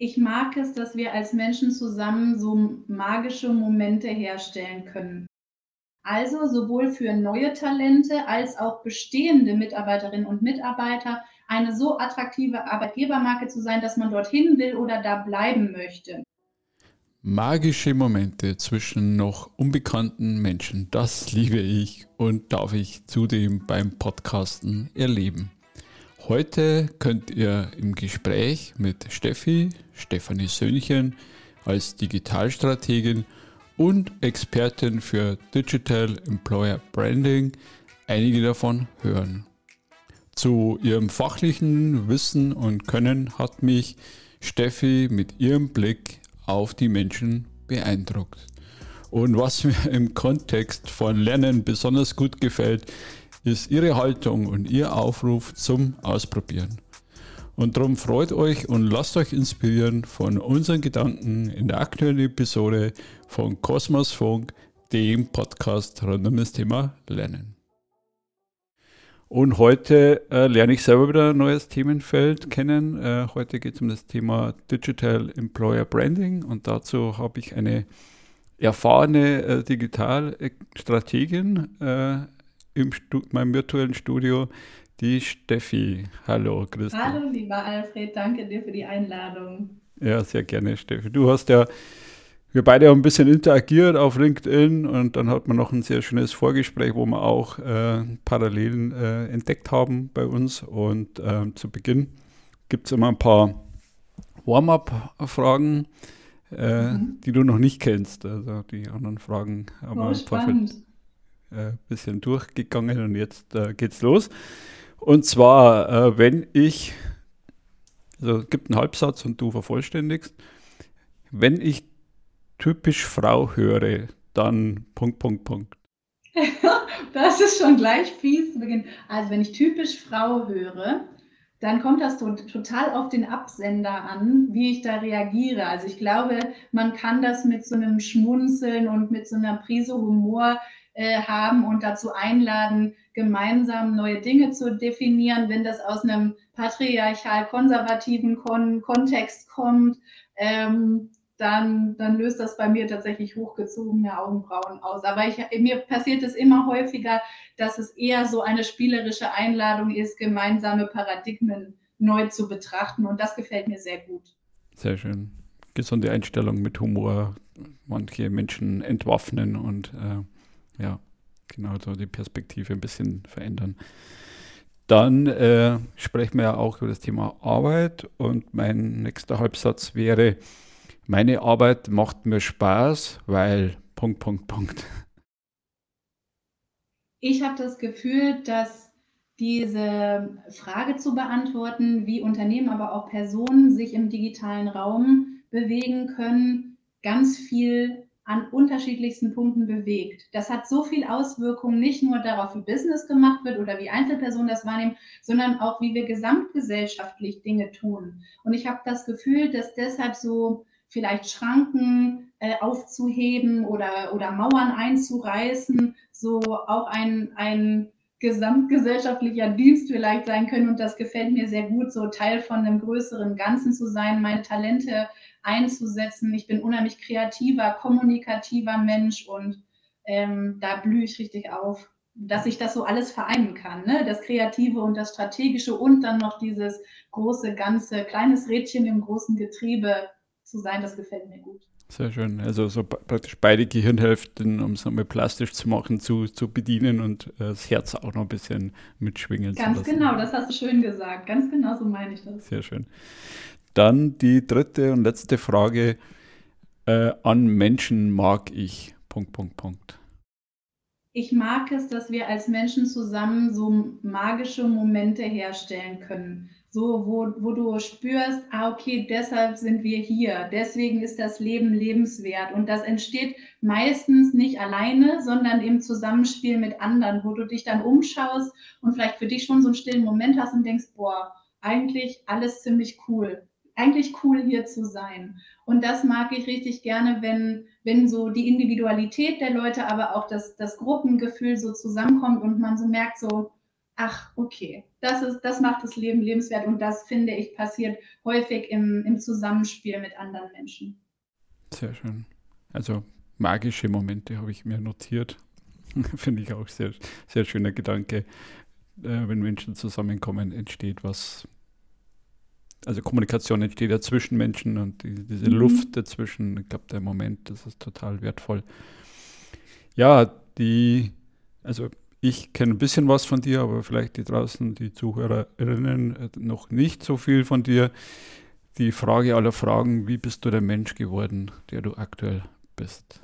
Ich mag es, dass wir als Menschen zusammen so magische Momente herstellen können. Also sowohl für neue Talente als auch bestehende Mitarbeiterinnen und Mitarbeiter eine so attraktive Arbeitgebermarke zu sein, dass man dorthin will oder da bleiben möchte. Magische Momente zwischen noch unbekannten Menschen, das liebe ich und darf ich zudem beim Podcasten erleben. Heute könnt ihr im Gespräch mit Steffi, Stefanie Söhnchen als Digitalstrategin und Expertin für Digital Employer Branding einige davon hören. Zu ihrem fachlichen Wissen und Können hat mich Steffi mit ihrem Blick auf die Menschen beeindruckt. Und was mir im Kontext von Lernen besonders gut gefällt, ist Ihre Haltung und Ihr Aufruf zum Ausprobieren. Und darum freut euch und lasst euch inspirieren von unseren Gedanken in der aktuellen Episode von Kosmos Funk, dem Podcast rund um das Thema Lernen. Und heute äh, lerne ich selber wieder ein neues Themenfeld kennen. Äh, heute geht es um das Thema Digital Employer Branding und dazu habe ich eine erfahrene äh, Digitalstrategin äh, in meinem virtuellen Studio, die Steffi. Hallo, Christi. Hallo, lieber Alfred, danke dir für die Einladung. Ja, sehr gerne, Steffi. Du hast ja, wir beide haben ein bisschen interagiert auf LinkedIn und dann hat man noch ein sehr schönes Vorgespräch, wo wir auch äh, Parallelen äh, entdeckt haben bei uns. Und äh, zu Beginn gibt es immer ein paar Warm-up-Fragen, äh, mhm. die du noch nicht kennst. Also die anderen Fragen haben oh, spannend äh, bisschen durchgegangen und jetzt äh, geht's los. Und zwar, äh, wenn ich, also es gibt einen Halbsatz und du vervollständigst, wenn ich typisch Frau höre, dann Punkt, Punkt, Punkt. das ist schon gleich fies zu Beginn. Also wenn ich typisch Frau höre, dann kommt das total auf den Absender an, wie ich da reagiere. Also ich glaube, man kann das mit so einem Schmunzeln und mit so einer Prise Humor äh, haben und dazu einladen, gemeinsam neue Dinge zu definieren, wenn das aus einem patriarchal-konservativen Kon Kontext kommt. Ähm, dann, dann löst das bei mir tatsächlich hochgezogene Augenbrauen aus. Aber ich, mir passiert es immer häufiger, dass es eher so eine spielerische Einladung ist, gemeinsame Paradigmen neu zu betrachten. Und das gefällt mir sehr gut. Sehr schön. Gesunde Einstellung mit Humor. Manche Menschen entwaffnen und äh, ja, genau so die Perspektive ein bisschen verändern. Dann äh, sprechen wir ja auch über das Thema Arbeit und mein nächster Halbsatz wäre, meine Arbeit macht mir Spaß, weil Punkt, Punkt, Punkt. Ich habe das Gefühl, dass diese Frage zu beantworten, wie Unternehmen, aber auch Personen sich im digitalen Raum bewegen können, ganz viel an unterschiedlichsten Punkten bewegt. Das hat so viel Auswirkungen nicht nur darauf, wie Business gemacht wird oder wie Einzelpersonen das wahrnehmen, sondern auch, wie wir gesamtgesellschaftlich Dinge tun. Und ich habe das Gefühl, dass deshalb so vielleicht Schranken äh, aufzuheben oder, oder Mauern einzureißen, so auch ein, ein gesamtgesellschaftlicher Dienst vielleicht sein können. Und das gefällt mir sehr gut, so Teil von einem größeren Ganzen zu sein, meine Talente einzusetzen. Ich bin unheimlich kreativer, kommunikativer Mensch und ähm, da blühe ich richtig auf, dass ich das so alles vereinen kann. Ne? Das Kreative und das Strategische und dann noch dieses große, ganze, kleines Rädchen im großen Getriebe zu sein, das gefällt mir gut. Sehr schön. Also so praktisch beide Gehirnhälften, um es nochmal plastisch zu machen, zu, zu bedienen und äh, das Herz auch noch ein bisschen mitschwingen Ganz zu lassen. Ganz genau, das hast du schön gesagt. Ganz genau so meine ich das. Sehr schön. Dann die dritte und letzte Frage. Äh, an Menschen mag ich. Punkt, Punkt, Punkt. Ich mag es, dass wir als Menschen zusammen so magische Momente herstellen können. So, wo, wo du spürst, ah, okay, deshalb sind wir hier. Deswegen ist das Leben lebenswert. Und das entsteht meistens nicht alleine, sondern im Zusammenspiel mit anderen, wo du dich dann umschaust und vielleicht für dich schon so einen stillen Moment hast und denkst, boah, eigentlich alles ziemlich cool eigentlich cool hier zu sein. Und das mag ich richtig gerne, wenn, wenn so die Individualität der Leute, aber auch das, das Gruppengefühl so zusammenkommt und man so merkt, so, ach, okay, das, ist, das macht das Leben lebenswert und das, finde ich, passiert häufig im, im Zusammenspiel mit anderen Menschen. Sehr schön. Also magische Momente habe ich mir notiert. finde ich auch sehr, sehr schöner Gedanke. Äh, wenn Menschen zusammenkommen, entsteht was. Also Kommunikation entsteht ja zwischen Menschen und die, diese mhm. Luft dazwischen, ich glaube, der Moment, das ist total wertvoll. Ja, die, also ich kenne ein bisschen was von dir, aber vielleicht die draußen, die Zuhörerinnen, äh, noch nicht so viel von dir. Die Frage aller Fragen, wie bist du der Mensch geworden, der du aktuell bist?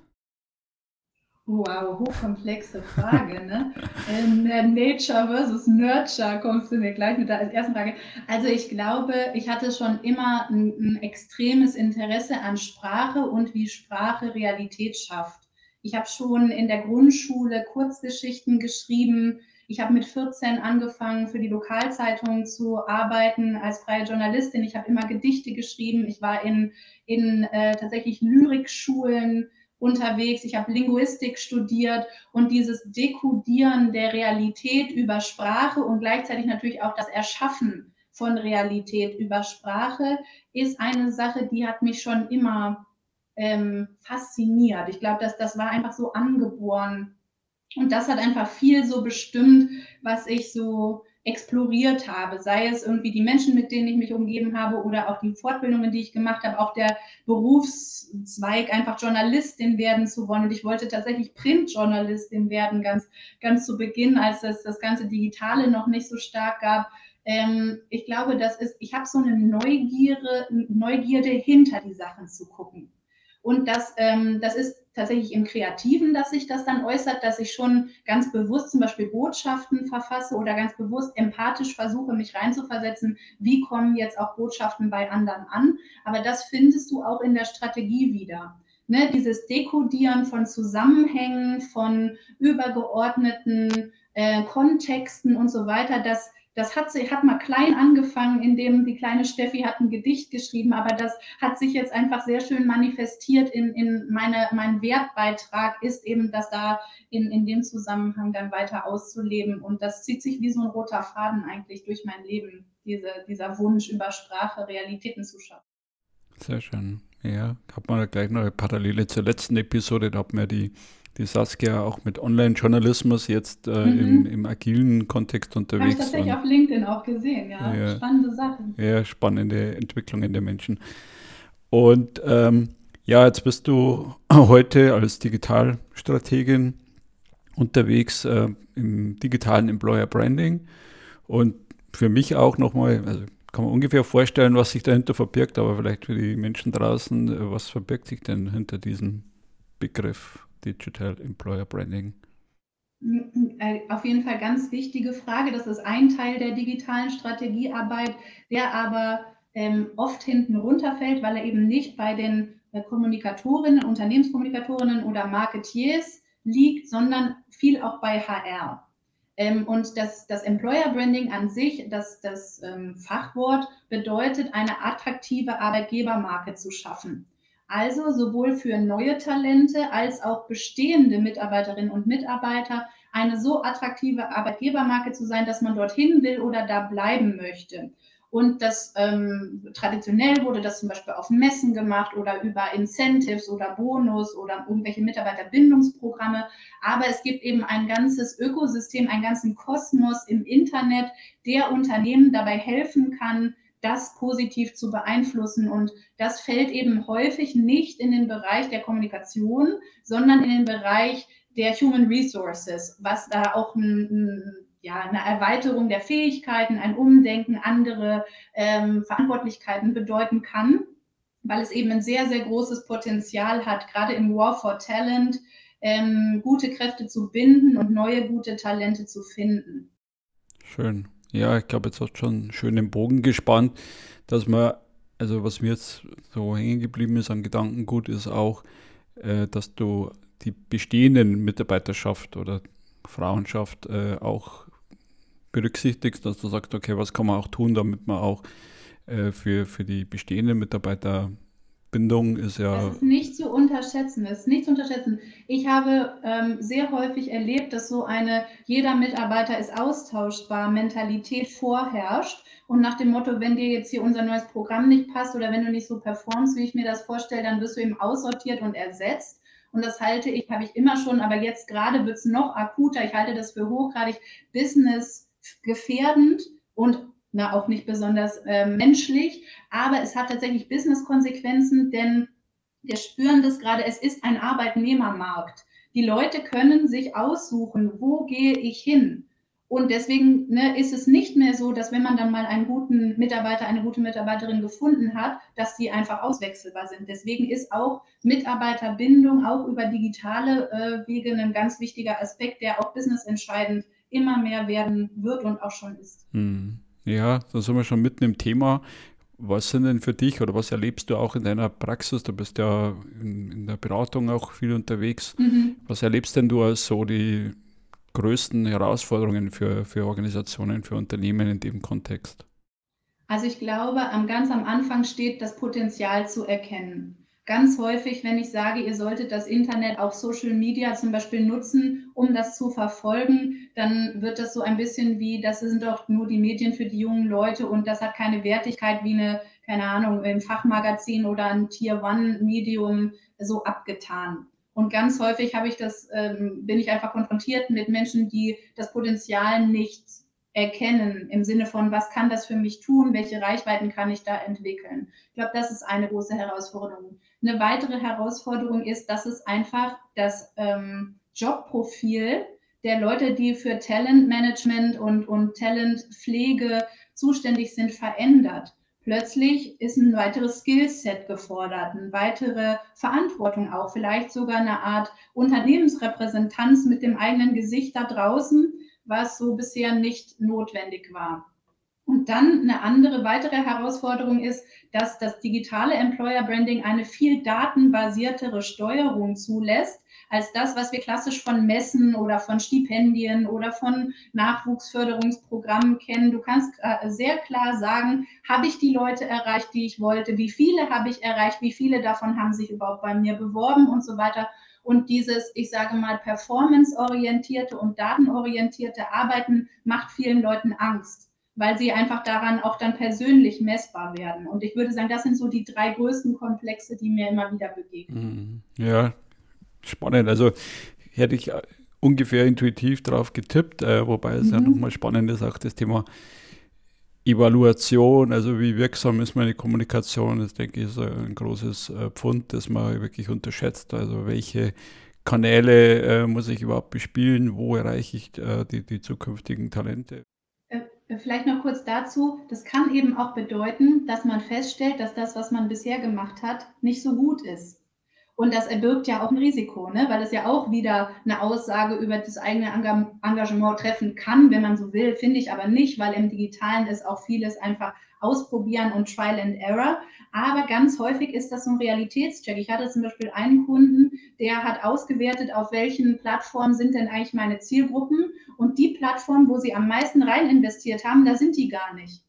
Wow, hochkomplexe Frage, ne? ähm, Nature versus Nurture kommst du mir gleich mit der ersten Frage. Also ich glaube, ich hatte schon immer ein, ein extremes Interesse an Sprache und wie Sprache Realität schafft. Ich habe schon in der Grundschule Kurzgeschichten geschrieben. Ich habe mit 14 angefangen, für die Lokalzeitung zu arbeiten als freie Journalistin. Ich habe immer Gedichte geschrieben. Ich war in, in äh, tatsächlich Lyrikschulen unterwegs. Ich habe Linguistik studiert und dieses Dekodieren der Realität über Sprache und gleichzeitig natürlich auch das Erschaffen von Realität über Sprache ist eine Sache, die hat mich schon immer ähm, fasziniert. Ich glaube, dass das war einfach so angeboren. Und das hat einfach viel so bestimmt, was ich so exploriert habe, sei es irgendwie die Menschen, mit denen ich mich umgeben habe oder auch die Fortbildungen, die ich gemacht habe, auch der Berufszweig, einfach Journalistin werden zu wollen. Und ich wollte tatsächlich Printjournalistin werden, ganz, ganz zu Beginn, als es das ganze Digitale noch nicht so stark gab. Ähm, ich glaube, das ist, ich habe so eine Neugierde, Neugierde hinter die Sachen zu gucken. Und das, ähm, das ist tatsächlich im Kreativen, dass sich das dann äußert, dass ich schon ganz bewusst zum Beispiel Botschaften verfasse oder ganz bewusst empathisch versuche, mich reinzuversetzen, wie kommen jetzt auch Botschaften bei anderen an. Aber das findest du auch in der Strategie wieder. Ne, dieses Dekodieren von Zusammenhängen, von übergeordneten äh, Kontexten und so weiter, das das hat, sie, hat mal klein angefangen, indem die kleine Steffi hat ein Gedicht geschrieben, aber das hat sich jetzt einfach sehr schön manifestiert in, in meine, mein Wertbeitrag ist eben, das da in, in dem Zusammenhang dann weiter auszuleben. Und das zieht sich wie so ein roter Faden eigentlich durch mein Leben, diese, dieser Wunsch über Sprache Realitäten zu schaffen. Sehr schön. Ja, hat man gleich noch eine Parallele zur letzten Episode, da hat man die die Saskia auch mit Online-Journalismus jetzt äh, mhm. im, im, agilen Kontext unterwegs. Habe ich tatsächlich auf LinkedIn auch gesehen, ja. ja. Spannende Sachen. Ja, spannende Entwicklungen der Menschen. Und ähm, ja, jetzt bist du heute als Digitalstrategin unterwegs äh, im digitalen Employer Branding. Und für mich auch nochmal, also kann man ungefähr vorstellen, was sich dahinter verbirgt, aber vielleicht für die Menschen draußen, äh, was verbirgt sich denn hinter diesem Begriff? Digital Employer Branding? Äh, auf jeden Fall ganz wichtige Frage. Das ist ein Teil der digitalen Strategiearbeit, der aber ähm, oft hinten runterfällt, weil er eben nicht bei den äh, Kommunikatorinnen, Unternehmenskommunikatorinnen oder Marketeers liegt, sondern viel auch bei HR. Ähm, und das, das Employer Branding an sich, das, das ähm, Fachwort bedeutet, eine attraktive Arbeitgebermarke zu schaffen. Also sowohl für neue Talente als auch bestehende Mitarbeiterinnen und Mitarbeiter eine so attraktive Arbeitgebermarke zu sein, dass man dorthin will oder da bleiben möchte. Und das ähm, traditionell wurde das zum Beispiel auf Messen gemacht oder über Incentives oder Bonus oder irgendwelche Mitarbeiterbindungsprogramme. Aber es gibt eben ein ganzes Ökosystem, einen ganzen Kosmos im Internet, der Unternehmen dabei helfen kann, das positiv zu beeinflussen. Und das fällt eben häufig nicht in den Bereich der Kommunikation, sondern in den Bereich der Human Resources, was da auch ein, ein ja, eine Erweiterung der Fähigkeiten, ein Umdenken, andere ähm, Verantwortlichkeiten bedeuten kann, weil es eben ein sehr, sehr großes Potenzial hat, gerade im War for Talent, ähm, gute Kräfte zu binden und neue gute Talente zu finden. Schön. Ja, ich glaube, jetzt hast du schon einen schönen Bogen gespannt, dass man, also was mir jetzt so hängen geblieben ist an Gedankengut, ist auch, äh, dass du die bestehenden Mitarbeiterschaft oder Frauenschaft äh, auch berücksichtigst, dass du sagst, okay, was kann man auch tun, damit man auch äh, für, für die bestehenden Mitarbeiter Bindung ist ja. Das ist nicht zu unterschätzen. Das ist nicht zu unterschätzen. Ich habe ähm, sehr häufig erlebt, dass so eine jeder Mitarbeiter ist austauschbar Mentalität vorherrscht. Und nach dem Motto, wenn dir jetzt hier unser neues Programm nicht passt oder wenn du nicht so performst, wie ich mir das vorstelle, dann wirst du eben aussortiert und ersetzt. Und das halte ich, habe ich immer schon, aber jetzt gerade wird es noch akuter. Ich halte das für hochgradig businessgefährdend und na, auch nicht besonders äh, menschlich, aber es hat tatsächlich Business-Konsequenzen, denn wir spüren das gerade, es ist ein Arbeitnehmermarkt. Die Leute können sich aussuchen, wo gehe ich hin. Und deswegen ne, ist es nicht mehr so, dass wenn man dann mal einen guten Mitarbeiter, eine gute Mitarbeiterin gefunden hat, dass die einfach auswechselbar sind. Deswegen ist auch Mitarbeiterbindung auch über digitale äh, Wege ein ganz wichtiger Aspekt, der auch businessentscheidend immer mehr werden wird und auch schon ist. Hm. Ja, da sind wir schon mitten im Thema. Was sind denn für dich oder was erlebst du auch in deiner Praxis? Du bist ja in, in der Beratung auch viel unterwegs. Mhm. Was erlebst denn du als so die größten Herausforderungen für, für Organisationen, für Unternehmen in dem Kontext? Also ich glaube, am ganz am Anfang steht das Potenzial zu erkennen. Ganz häufig, wenn ich sage, ihr solltet das Internet, auch Social Media zum Beispiel nutzen, um das zu verfolgen, dann wird das so ein bisschen wie, das sind doch nur die Medien für die jungen Leute und das hat keine Wertigkeit wie eine, keine Ahnung, ein Fachmagazin oder ein Tier-One-Medium so abgetan. Und ganz häufig habe ich das, ähm, bin ich einfach konfrontiert mit Menschen, die das Potenzial nicht erkennen im Sinne von, was kann das für mich tun, welche Reichweiten kann ich da entwickeln. Ich glaube, das ist eine große Herausforderung. Eine weitere Herausforderung ist, dass es einfach das ähm, Jobprofil der Leute, die für Talentmanagement und, und Talentpflege zuständig sind, verändert. Plötzlich ist ein weiteres Skillset gefordert, eine weitere Verantwortung auch, vielleicht sogar eine Art Unternehmensrepräsentanz mit dem eigenen Gesicht da draußen, was so bisher nicht notwendig war. Und dann eine andere weitere Herausforderung ist, dass das digitale Employer Branding eine viel datenbasiertere Steuerung zulässt als das, was wir klassisch von Messen oder von Stipendien oder von Nachwuchsförderungsprogrammen kennen. Du kannst äh, sehr klar sagen, habe ich die Leute erreicht, die ich wollte, wie viele habe ich erreicht, wie viele davon haben sich überhaupt bei mir beworben und so weiter. Und dieses, ich sage mal, performanceorientierte und datenorientierte Arbeiten macht vielen Leuten Angst, weil sie einfach daran auch dann persönlich messbar werden. Und ich würde sagen, das sind so die drei größten Komplexe, die mir immer wieder begegnen. Mhm. Ja, spannend. Also hätte ich ungefähr intuitiv drauf getippt, äh, wobei es mhm. ja nochmal spannend ist, auch das Thema Evaluation, also wie wirksam ist meine Kommunikation, das denke ich ist ein großes äh, Pfund, das man wirklich unterschätzt. Also welche Kanäle äh, muss ich überhaupt bespielen, wo erreiche ich äh, die, die zukünftigen Talente? Äh, vielleicht noch kurz dazu, das kann eben auch bedeuten, dass man feststellt, dass das, was man bisher gemacht hat, nicht so gut ist. Und das erbirgt ja auch ein Risiko, ne? weil es ja auch wieder eine Aussage über das eigene Engagement treffen kann, wenn man so will, finde ich aber nicht, weil im Digitalen ist auch vieles einfach ausprobieren und Trial and Error. Aber ganz häufig ist das so ein Realitätscheck. Ich hatte zum Beispiel einen Kunden, der hat ausgewertet, auf welchen Plattformen sind denn eigentlich meine Zielgruppen. Und die Plattformen, wo sie am meisten rein investiert haben, da sind die gar nicht.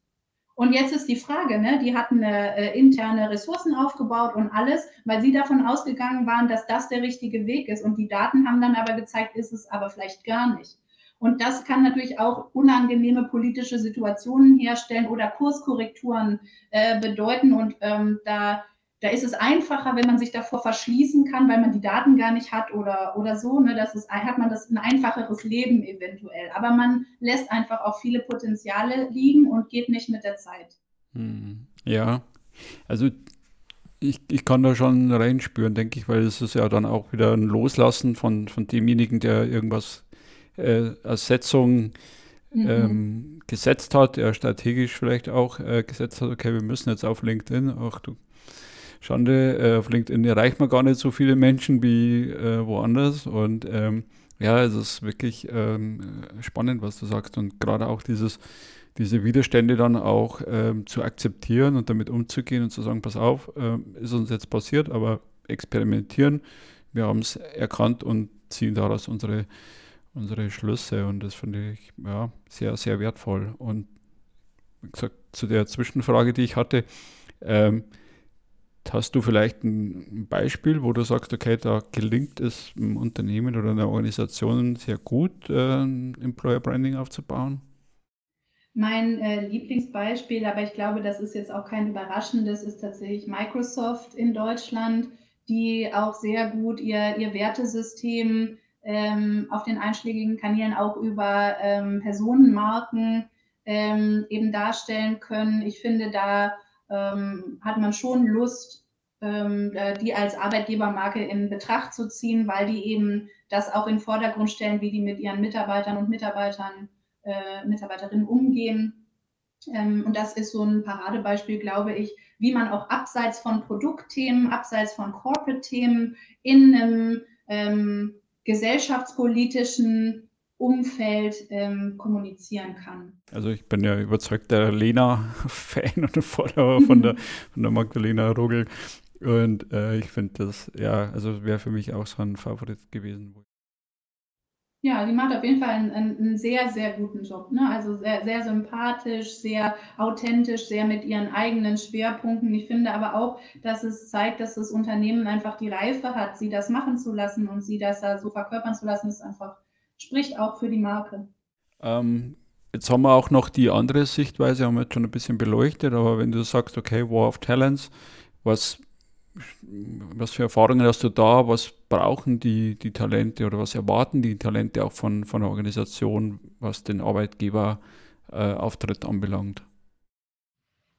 Und jetzt ist die Frage, ne, die hatten äh, interne Ressourcen aufgebaut und alles, weil sie davon ausgegangen waren, dass das der richtige Weg ist. Und die Daten haben dann aber gezeigt, ist es aber vielleicht gar nicht. Und das kann natürlich auch unangenehme politische Situationen herstellen oder Kurskorrekturen äh, bedeuten. Und ähm, da da ist es einfacher, wenn man sich davor verschließen kann, weil man die Daten gar nicht hat oder, oder so. Ne? Das ist, hat man das ein einfacheres Leben eventuell. Aber man lässt einfach auch viele Potenziale liegen und geht nicht mit der Zeit. Hm. Ja, also ich, ich kann da schon reinspüren, denke ich, weil es ist ja dann auch wieder ein Loslassen von, von demjenigen, der irgendwas äh, als Setzung mhm. ähm, gesetzt hat, der strategisch vielleicht auch äh, gesetzt hat, okay, wir müssen jetzt auf LinkedIn, ach du Schande, äh, auf LinkedIn erreicht man gar nicht so viele Menschen wie äh, woanders. Und ähm, ja, es ist wirklich ähm, spannend, was du sagst. Und gerade auch dieses, diese Widerstände dann auch ähm, zu akzeptieren und damit umzugehen und zu sagen, pass auf, äh, ist uns jetzt passiert, aber experimentieren. Wir haben es erkannt und ziehen daraus unsere, unsere Schlüsse. Und das finde ich ja, sehr, sehr wertvoll. Und wie gesagt, zu der Zwischenfrage, die ich hatte, ähm, hast du vielleicht ein Beispiel, wo du sagst, okay, da gelingt es im Unternehmen oder einer Organisation sehr gut, äh, Employer Branding aufzubauen? Mein äh, Lieblingsbeispiel, aber ich glaube, das ist jetzt auch kein überraschendes, ist tatsächlich Microsoft in Deutschland, die auch sehr gut ihr, ihr Wertesystem ähm, auf den einschlägigen Kanälen auch über ähm, Personenmarken ähm, eben darstellen können. Ich finde, da ähm, hat man schon Lust, ähm, äh, die als Arbeitgebermarke in Betracht zu ziehen, weil die eben das auch in den Vordergrund stellen, wie die mit ihren Mitarbeitern und Mitarbeitern äh, Mitarbeiterinnen umgehen. Ähm, und das ist so ein Paradebeispiel, glaube ich, wie man auch abseits von Produktthemen, abseits von Corporate-Themen in einem ähm, gesellschaftspolitischen Umfeld ähm, kommunizieren kann. Also ich bin ja überzeugter Lena-Fan und Follower von der, von der Magdalena Rogel. Und äh, ich finde das, ja, also wäre für mich auch so ein Favorit gewesen. Ja, die macht auf jeden Fall einen, einen sehr, sehr guten Job. Ne? Also sehr, sehr sympathisch, sehr authentisch, sehr mit ihren eigenen Schwerpunkten. Ich finde aber auch, dass es zeigt, dass das Unternehmen einfach die Reife hat, sie das machen zu lassen und sie das da so verkörpern zu lassen, ist einfach, spricht auch für die Marke. Ähm, jetzt haben wir auch noch die andere Sichtweise, haben wir jetzt schon ein bisschen beleuchtet, aber wenn du sagst, okay, War of Talents, was was für Erfahrungen hast du da? Was brauchen die, die Talente oder was erwarten die Talente auch von, von der Organisation, was den Arbeitgeberauftritt äh, anbelangt?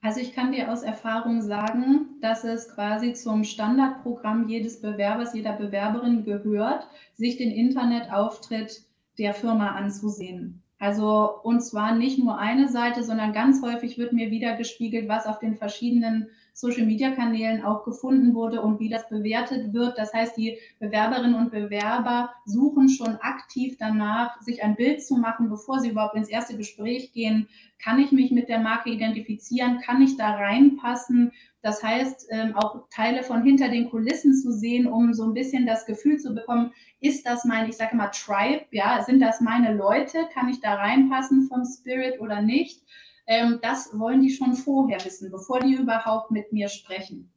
Also ich kann dir aus Erfahrung sagen, dass es quasi zum Standardprogramm jedes Bewerbers, jeder Bewerberin gehört, sich den Internetauftritt der Firma anzusehen. Also und zwar nicht nur eine Seite, sondern ganz häufig wird mir wieder gespiegelt, was auf den verschiedenen Social-Media-Kanälen auch gefunden wurde und wie das bewertet wird. Das heißt, die Bewerberinnen und Bewerber suchen schon aktiv danach, sich ein Bild zu machen, bevor sie überhaupt ins erste Gespräch gehen. Kann ich mich mit der Marke identifizieren? Kann ich da reinpassen? Das heißt, ähm, auch Teile von hinter den Kulissen zu sehen, um so ein bisschen das Gefühl zu bekommen, ist das mein, ich sage mal, Tribe, ja, sind das meine Leute? Kann ich da reinpassen vom Spirit oder nicht? Ähm, das wollen die schon vorher wissen, bevor die überhaupt mit mir sprechen.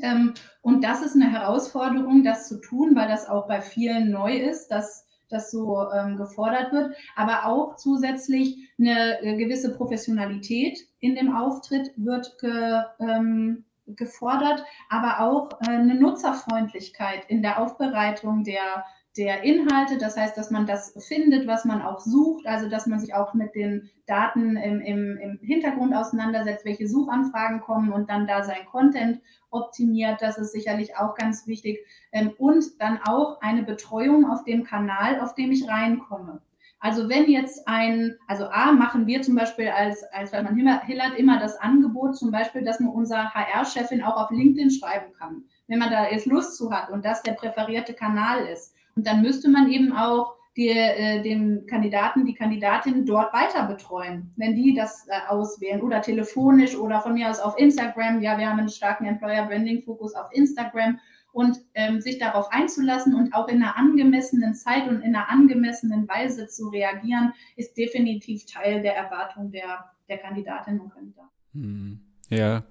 Ähm, und das ist eine Herausforderung, das zu tun, weil das auch bei vielen neu ist, dass das so ähm, gefordert wird, aber auch zusätzlich eine, gewisse Professionalität in dem Auftritt wird ge, ähm, gefordert, aber auch äh, eine Nutzerfreundlichkeit in der Aufbereitung der der Inhalte, das heißt, dass man das findet, was man auch sucht, also dass man sich auch mit den Daten im, im, im Hintergrund auseinandersetzt, welche Suchanfragen kommen und dann da sein Content optimiert, das ist sicherlich auch ganz wichtig. Ähm, und dann auch eine Betreuung auf dem Kanal, auf dem ich reinkomme. Also wenn jetzt ein, also A, machen wir zum Beispiel als, als weil man Hillert immer das Angebot, zum Beispiel, dass man unserer HR-Chefin auch auf LinkedIn schreiben kann, wenn man da jetzt Lust zu hat und das der präferierte Kanal ist. Und dann müsste man eben auch die, äh, den Kandidaten, die Kandidatin dort weiter betreuen, wenn die das äh, auswählen oder telefonisch oder von mir aus auf Instagram. Ja, wir haben einen starken Employer Branding Fokus auf Instagram und ähm, sich darauf einzulassen und auch in einer angemessenen Zeit und in einer angemessenen Weise zu reagieren, ist definitiv Teil der Erwartung der, der Kandidatinnen und Kandidaten. Hm. Ja,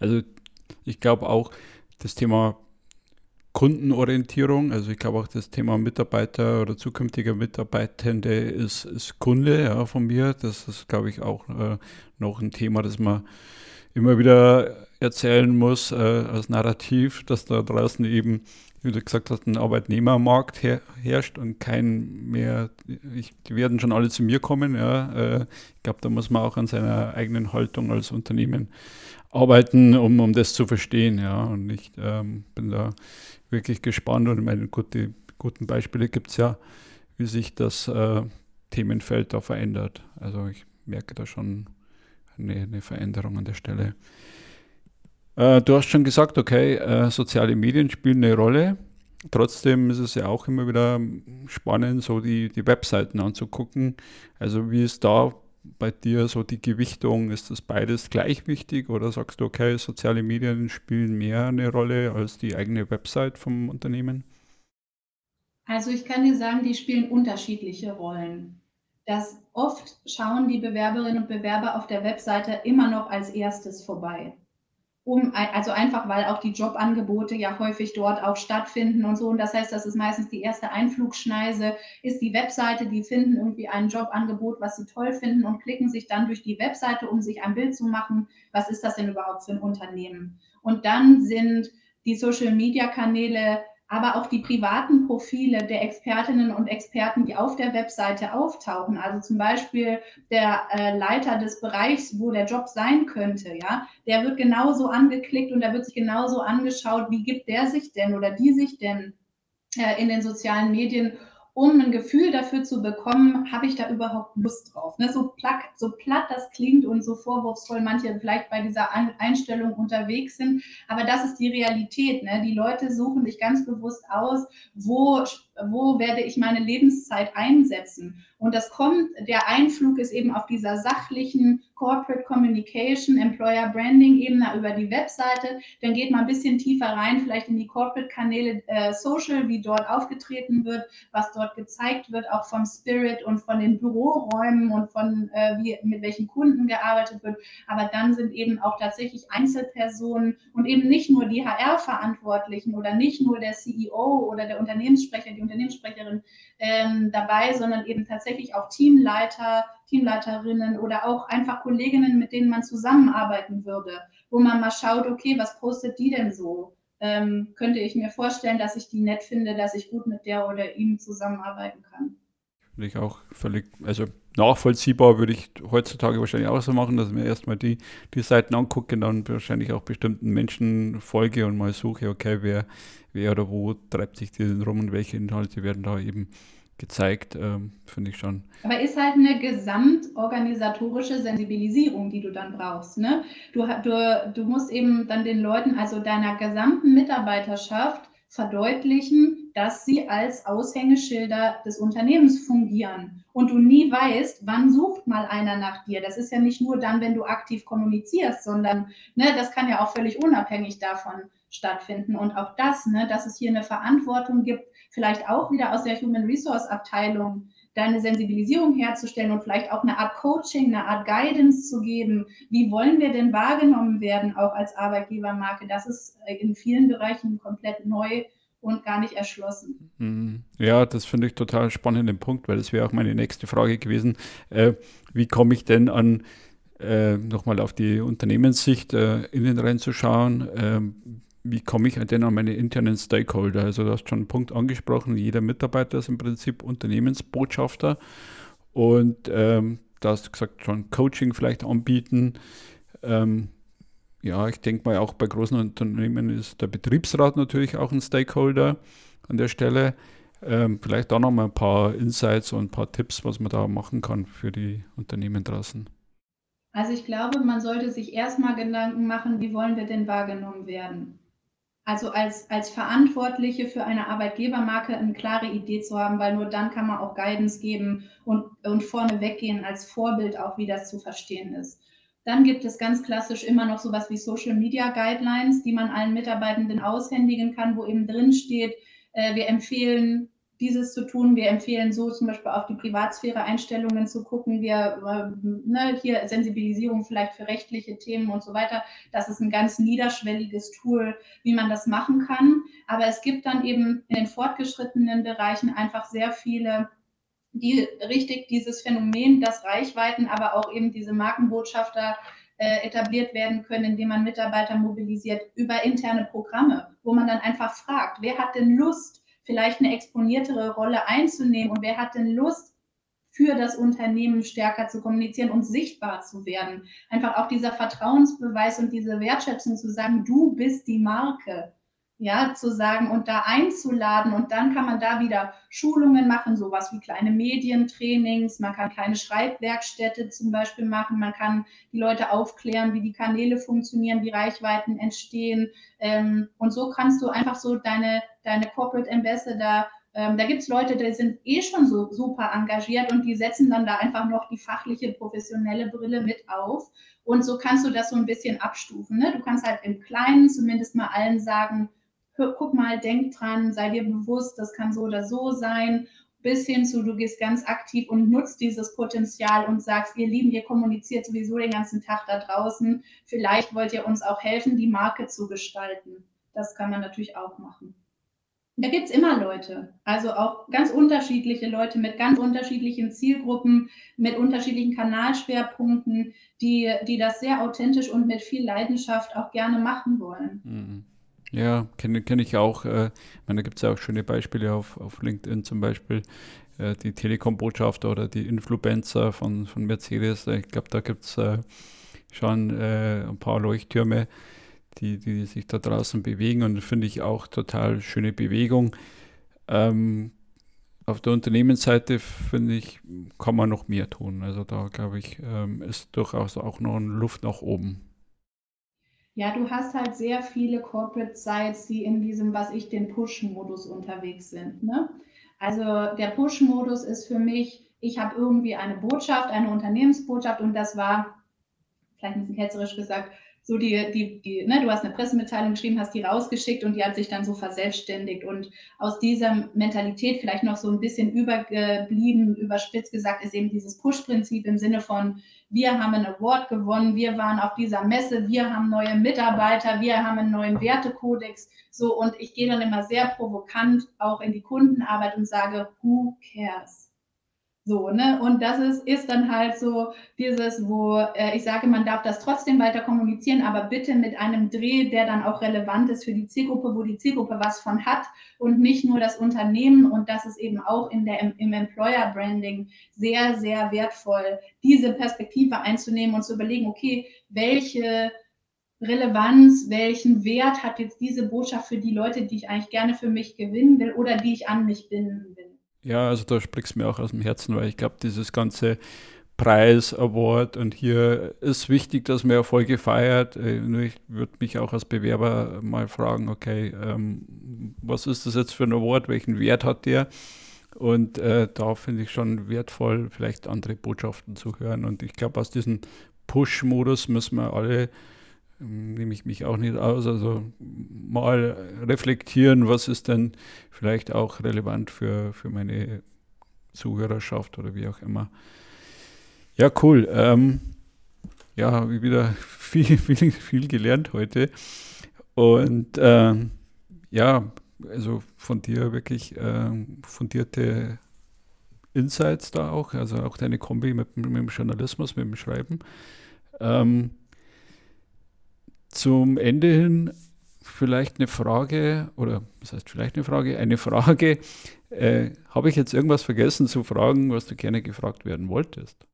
also ich glaube auch, das Thema Kundenorientierung. Also ich glaube auch das Thema Mitarbeiter oder zukünftiger Mitarbeitende ist, ist Kunde ja, von mir. Das ist, glaube ich, auch äh, noch ein Thema, das man immer wieder erzählen muss äh, als Narrativ, dass da draußen eben, wie du gesagt hast, ein Arbeitnehmermarkt her herrscht und kein mehr, ich, die werden schon alle zu mir kommen. Ja. Äh, ich glaube, da muss man auch an seiner eigenen Haltung als Unternehmen arbeiten, um, um das zu verstehen. Ja. Und ich ähm, bin da wirklich gespannt und ich meine, gut, die guten Beispiele gibt es ja, wie sich das äh, Themenfeld da verändert. Also ich merke da schon eine, eine Veränderung an der Stelle. Äh, du hast schon gesagt, okay, äh, soziale Medien spielen eine Rolle. Trotzdem ist es ja auch immer wieder spannend, so die, die Webseiten anzugucken. Also wie ist da bei dir so die Gewichtung? Ist das beides gleich wichtig oder sagst du, okay, soziale Medien spielen mehr eine Rolle als die eigene Website vom Unternehmen? Also ich kann dir sagen, die spielen unterschiedliche Rollen. Das oft schauen die Bewerberinnen und Bewerber auf der Webseite immer noch als erstes vorbei. Um, also einfach weil auch die Jobangebote ja häufig dort auch stattfinden und so. Und das heißt, das ist meistens die erste Einflugschneise, ist die Webseite, die finden irgendwie ein Jobangebot, was sie toll finden und klicken sich dann durch die Webseite, um sich ein Bild zu machen, was ist das denn überhaupt für ein Unternehmen. Und dann sind die Social-Media-Kanäle aber auch die privaten Profile der Expertinnen und Experten, die auf der Webseite auftauchen. Also zum Beispiel der äh, Leiter des Bereichs, wo der Job sein könnte, ja, der wird genauso angeklickt und da wird sich genauso angeschaut, wie gibt der sich denn oder die sich denn äh, in den sozialen Medien um ein Gefühl dafür zu bekommen, habe ich da überhaupt Lust drauf. Ne? So, platt, so platt das klingt und so vorwurfsvoll manche vielleicht bei dieser Einstellung unterwegs sind, aber das ist die Realität. Ne? Die Leute suchen sich ganz bewusst aus, wo, wo werde ich meine Lebenszeit einsetzen. Und das kommt, der Einflug ist eben auf dieser sachlichen Corporate Communication, Employer Branding Ebene über die Webseite. Dann geht man ein bisschen tiefer rein, vielleicht in die Corporate Kanäle äh, Social, wie dort aufgetreten wird, was dort gezeigt wird, auch vom Spirit und von den Büroräumen und von äh, wie, mit welchen Kunden gearbeitet wird. Aber dann sind eben auch tatsächlich Einzelpersonen und eben nicht nur die HR-Verantwortlichen oder nicht nur der CEO oder der Unternehmenssprecher, die Unternehmenssprecherin ähm, dabei, sondern eben tatsächlich auch Teamleiter, Teamleiterinnen oder auch einfach Kolleginnen, mit denen man zusammenarbeiten würde, wo man mal schaut, okay, was postet die denn so? Ähm, könnte ich mir vorstellen, dass ich die nett finde, dass ich gut mit der oder ihm zusammenarbeiten kann. Finde ich auch völlig, also nachvollziehbar würde ich heutzutage wahrscheinlich auch so machen, dass ich mir erstmal die, die Seiten angucke und dann wahrscheinlich auch bestimmten Menschen folge und mal suche, okay, wer, wer oder wo treibt sich denn rum und welche Inhalte werden da eben gezeigt, ähm, finde ich schon. Aber ist halt eine gesamtorganisatorische Sensibilisierung, die du dann brauchst. Ne? Du, du, du musst eben dann den Leuten, also deiner gesamten Mitarbeiterschaft, verdeutlichen, dass sie als Aushängeschilder des Unternehmens fungieren und du nie weißt, wann sucht mal einer nach dir. Das ist ja nicht nur dann, wenn du aktiv kommunizierst, sondern ne, das kann ja auch völlig unabhängig davon stattfinden. Und auch das, ne, dass es hier eine Verantwortung gibt, vielleicht auch wieder aus der Human Resource Abteilung deine Sensibilisierung herzustellen und vielleicht auch eine Art Coaching, eine Art Guidance zu geben. Wie wollen wir denn wahrgenommen werden, auch als Arbeitgebermarke? Das ist in vielen Bereichen komplett neu und gar nicht erschlossen. Mhm. Ja, das finde ich total spannenden Punkt, weil das wäre auch meine nächste Frage gewesen. Äh, wie komme ich denn an, äh, nochmal auf die Unternehmenssicht äh, innen reinzuschauen? Wie komme ich denn an meine internen Stakeholder? Also du hast schon einen Punkt angesprochen, jeder Mitarbeiter ist im Prinzip Unternehmensbotschafter und ähm, du hast gesagt, schon Coaching vielleicht anbieten. Ähm, ja, ich denke mal, auch bei großen Unternehmen ist der Betriebsrat natürlich auch ein Stakeholder an der Stelle. Ähm, vielleicht da nochmal ein paar Insights und ein paar Tipps, was man da machen kann für die Unternehmen draußen. Also ich glaube, man sollte sich erstmal Gedanken machen, wie wollen wir denn wahrgenommen werden? Also als, als Verantwortliche für eine Arbeitgebermarke eine klare Idee zu haben, weil nur dann kann man auch Guidance geben und, und vorne weggehen als Vorbild auch, wie das zu verstehen ist. Dann gibt es ganz klassisch immer noch sowas wie Social Media Guidelines, die man allen Mitarbeitenden aushändigen kann, wo eben drin steht, äh, wir empfehlen dieses zu tun. Wir empfehlen so zum Beispiel auf die Privatsphäre-Einstellungen zu gucken. Wir, äh, ne, hier Sensibilisierung vielleicht für rechtliche Themen und so weiter. Das ist ein ganz niederschwelliges Tool, wie man das machen kann. Aber es gibt dann eben in den fortgeschrittenen Bereichen einfach sehr viele die richtig dieses Phänomen, dass Reichweiten, aber auch eben diese Markenbotschafter äh, etabliert werden können, indem man Mitarbeiter mobilisiert über interne Programme, wo man dann einfach fragt, wer hat denn Lust, vielleicht eine exponiertere Rolle einzunehmen und wer hat denn Lust, für das Unternehmen stärker zu kommunizieren und sichtbar zu werden. Einfach auch dieser Vertrauensbeweis und diese Wertschätzung zu sagen, du bist die Marke ja, zu sagen und da einzuladen und dann kann man da wieder Schulungen machen, sowas wie kleine Medientrainings, man kann kleine Schreibwerkstätte zum Beispiel machen, man kann die Leute aufklären, wie die Kanäle funktionieren, wie Reichweiten entstehen ähm, und so kannst du einfach so deine, deine Corporate Ambassador ähm, da gibt es Leute, die sind eh schon so super engagiert und die setzen dann da einfach noch die fachliche, professionelle Brille mit auf. Und so kannst du das so ein bisschen abstufen. Ne? Du kannst halt im Kleinen zumindest mal allen sagen, guck mal, denk dran, sei dir bewusst, das kann so oder so sein. bis hin zu, du gehst ganz aktiv und nutzt dieses Potenzial und sagst, ihr Lieben, ihr kommuniziert sowieso den ganzen Tag da draußen. Vielleicht wollt ihr uns auch helfen, die Marke zu gestalten. Das kann man natürlich auch machen. Da gibt es immer Leute, also auch ganz unterschiedliche Leute mit ganz unterschiedlichen Zielgruppen, mit unterschiedlichen Kanalschwerpunkten, die, die das sehr authentisch und mit viel Leidenschaft auch gerne machen wollen. Mhm. Ja, kenne kenn ich auch. Äh, ich meine, da gibt es ja auch schöne Beispiele auf, auf LinkedIn zum Beispiel. Äh, die Telekom-Botschafter oder die Influencer von, von Mercedes. Ich glaube, da gibt es äh, schon ein paar Leuchttürme, die, die sich da draußen bewegen und finde ich auch total schöne Bewegung. Ähm, auf der Unternehmensseite finde ich, kann man noch mehr tun. Also da glaube ich, ähm, ist durchaus auch noch Luft nach oben. Ja, du hast halt sehr viele Corporate Sites, die in diesem, was ich den Push-Modus unterwegs sind. Ne? Also der Push-Modus ist für mich, ich habe irgendwie eine Botschaft, eine Unternehmensbotschaft und das war, vielleicht ein bisschen ketzerisch gesagt, so die, die, die, ne, du hast eine Pressemitteilung geschrieben, hast die rausgeschickt und die hat sich dann so verselbstständigt. Und aus dieser Mentalität vielleicht noch so ein bisschen übergeblieben, überspitzt gesagt, ist eben dieses Push-Prinzip im Sinne von, wir haben einen Award gewonnen, wir waren auf dieser Messe, wir haben neue Mitarbeiter, wir haben einen neuen Wertekodex. So, und ich gehe dann immer sehr provokant auch in die Kundenarbeit und sage, who cares? So, ne? Und das ist, ist dann halt so dieses, wo äh, ich sage, man darf das trotzdem weiter kommunizieren, aber bitte mit einem Dreh, der dann auch relevant ist für die Zielgruppe, wo die Zielgruppe was von hat und nicht nur das Unternehmen. Und das ist eben auch in der, im Employer Branding sehr, sehr wertvoll, diese Perspektive einzunehmen und zu überlegen, okay, welche Relevanz, welchen Wert hat jetzt diese Botschaft für die Leute, die ich eigentlich gerne für mich gewinnen will oder die ich an mich binden will. Ja, also da sprichst du mir auch aus dem Herzen, weil ich glaube, dieses ganze Preis, Award und hier ist wichtig, dass man Erfolge feiert. Äh, ich würde mich auch als Bewerber mal fragen, okay, ähm, was ist das jetzt für ein Award, welchen Wert hat der? Und äh, da finde ich schon wertvoll, vielleicht andere Botschaften zu hören. Und ich glaube, aus diesem Push-Modus müssen wir alle nehme ich mich auch nicht aus. Also mal reflektieren, was ist denn vielleicht auch relevant für, für meine Zuhörerschaft oder wie auch immer. Ja, cool. Ähm, ja, habe ich wieder viel, viel, viel gelernt heute. Und ähm, ja, also von dir wirklich ähm, fundierte Insights da auch, also auch deine Kombi mit, mit dem Journalismus, mit dem Schreiben. Ähm, zum Ende hin vielleicht eine Frage, oder was heißt vielleicht eine Frage? Eine Frage. Äh, Habe ich jetzt irgendwas vergessen zu fragen, was du gerne gefragt werden wolltest?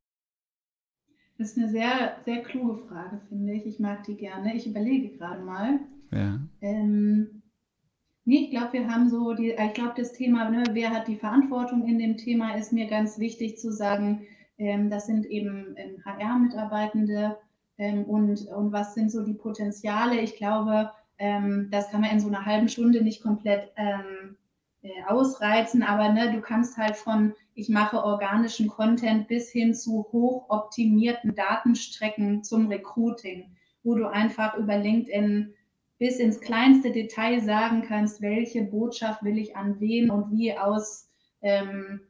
Das ist eine sehr, sehr kluge Frage, finde ich. Ich mag die gerne. Ich überlege gerade mal. Ja. Ähm, nee, ich glaube, wir haben so die, ich glaube, das Thema, ne, wer hat die Verantwortung in dem Thema, ist mir ganz wichtig zu sagen. Ähm, das sind eben ähm, HR-Mitarbeitende, und, und was sind so die Potenziale. Ich glaube, ähm, das kann man in so einer halben Stunde nicht komplett ähm, äh, ausreizen, aber ne, du kannst halt von ich mache organischen Content bis hin zu hochoptimierten Datenstrecken zum Recruiting, wo du einfach über LinkedIn bis ins kleinste Detail sagen kannst, welche Botschaft will ich an wen und wie aus ähm,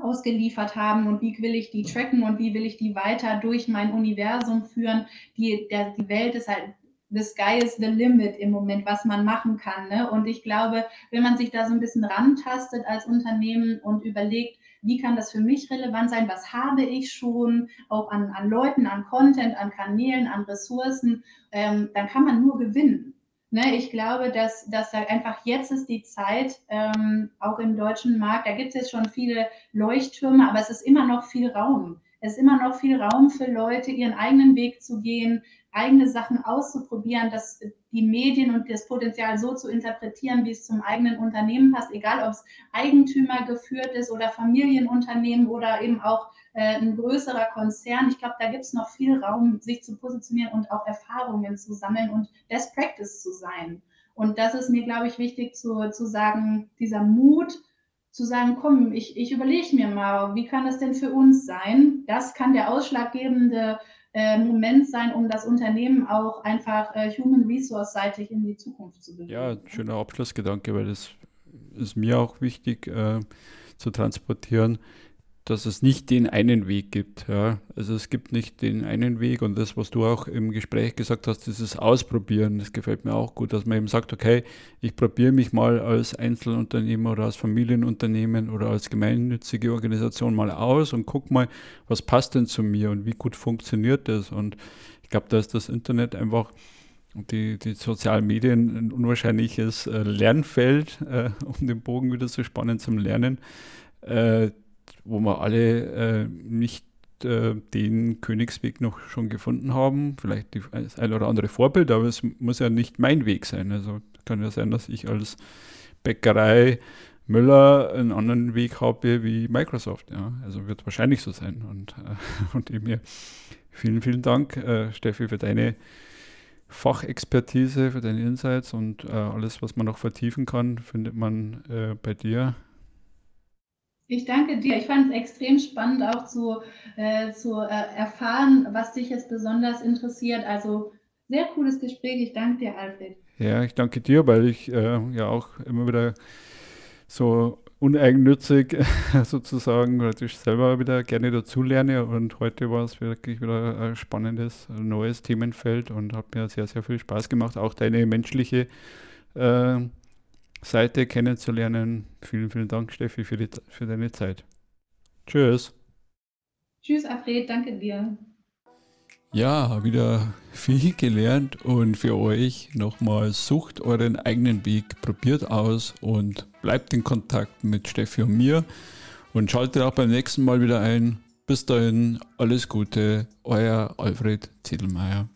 ausgeliefert haben und wie will ich die tracken und wie will ich die weiter durch mein Universum führen. Die, der, die Welt ist halt, the sky is the limit im Moment, was man machen kann. Ne? Und ich glaube, wenn man sich da so ein bisschen rantastet als Unternehmen und überlegt, wie kann das für mich relevant sein, was habe ich schon, auch an, an Leuten, an Content, an Kanälen, an Ressourcen, ähm, dann kann man nur gewinnen. Ne, ich glaube, dass, dass da einfach jetzt ist die Zeit, ähm, auch im deutschen Markt, da gibt es jetzt schon viele Leuchttürme, aber es ist immer noch viel Raum. Es ist immer noch viel Raum für Leute, ihren eigenen Weg zu gehen, eigene Sachen auszuprobieren, dass die Medien und das Potenzial so zu interpretieren, wie es zum eigenen Unternehmen passt, egal ob es Eigentümer geführt ist oder Familienunternehmen oder eben auch äh, ein größerer Konzern. Ich glaube, da gibt es noch viel Raum, sich zu positionieren und auch Erfahrungen zu sammeln und Best Practice zu sein. Und das ist mir, glaube ich, wichtig zu, zu sagen, dieser Mut, zu sagen, komm, ich, ich überlege mir mal, wie kann das denn für uns sein? Das kann der ausschlaggebende äh, Moment sein, um das Unternehmen auch einfach äh, human resource-seitig in die Zukunft zu bewegen. Ja, schöner Abschlussgedanke, weil das ist mir auch wichtig. Äh, zu transportieren, dass es nicht den einen Weg gibt. Ja. Also es gibt nicht den einen Weg und das, was du auch im Gespräch gesagt hast, dieses Ausprobieren, das gefällt mir auch gut, dass man eben sagt, okay, ich probiere mich mal als Einzelunternehmer oder als Familienunternehmen oder als gemeinnützige Organisation mal aus und guck mal, was passt denn zu mir und wie gut funktioniert das. Und ich glaube, da ist das Internet einfach die, die sozialen Medien ein unwahrscheinliches äh, Lernfeld, äh, um den Bogen wieder zu spannen zum Lernen. Äh, wo wir alle äh, nicht äh, den Königsweg noch schon gefunden haben. Vielleicht die, das ein oder andere Vorbild, aber es muss ja nicht mein Weg sein. Also kann ja sein, dass ich als Bäckerei Müller einen anderen Weg habe wie Microsoft. Ja. Also wird wahrscheinlich so sein. Und, äh, und eben vielen, vielen Dank, äh, Steffi, für deine Fachexpertise, für deine Insights und äh, alles, was man noch vertiefen kann, findet man äh, bei dir ich danke dir. Ich fand es extrem spannend auch zu, äh, zu äh, erfahren, was dich jetzt besonders interessiert. Also sehr cooles Gespräch. Ich danke dir, Alfred. Ja, ich danke dir, weil ich äh, ja auch immer wieder so uneigennützig sozusagen praktisch selber wieder gerne dazulerne und heute war es wirklich wieder ein spannendes, neues Themenfeld und hat mir sehr, sehr viel Spaß gemacht. Auch deine menschliche äh, Seite kennenzulernen. Vielen, vielen Dank, Steffi, für, die, für deine Zeit. Tschüss. Tschüss, Alfred, danke dir. Ja, wieder viel gelernt und für euch nochmal sucht euren eigenen Weg, probiert aus und bleibt in Kontakt mit Steffi und mir und schaltet auch beim nächsten Mal wieder ein. Bis dahin, alles Gute, euer Alfred Ziedelmeier.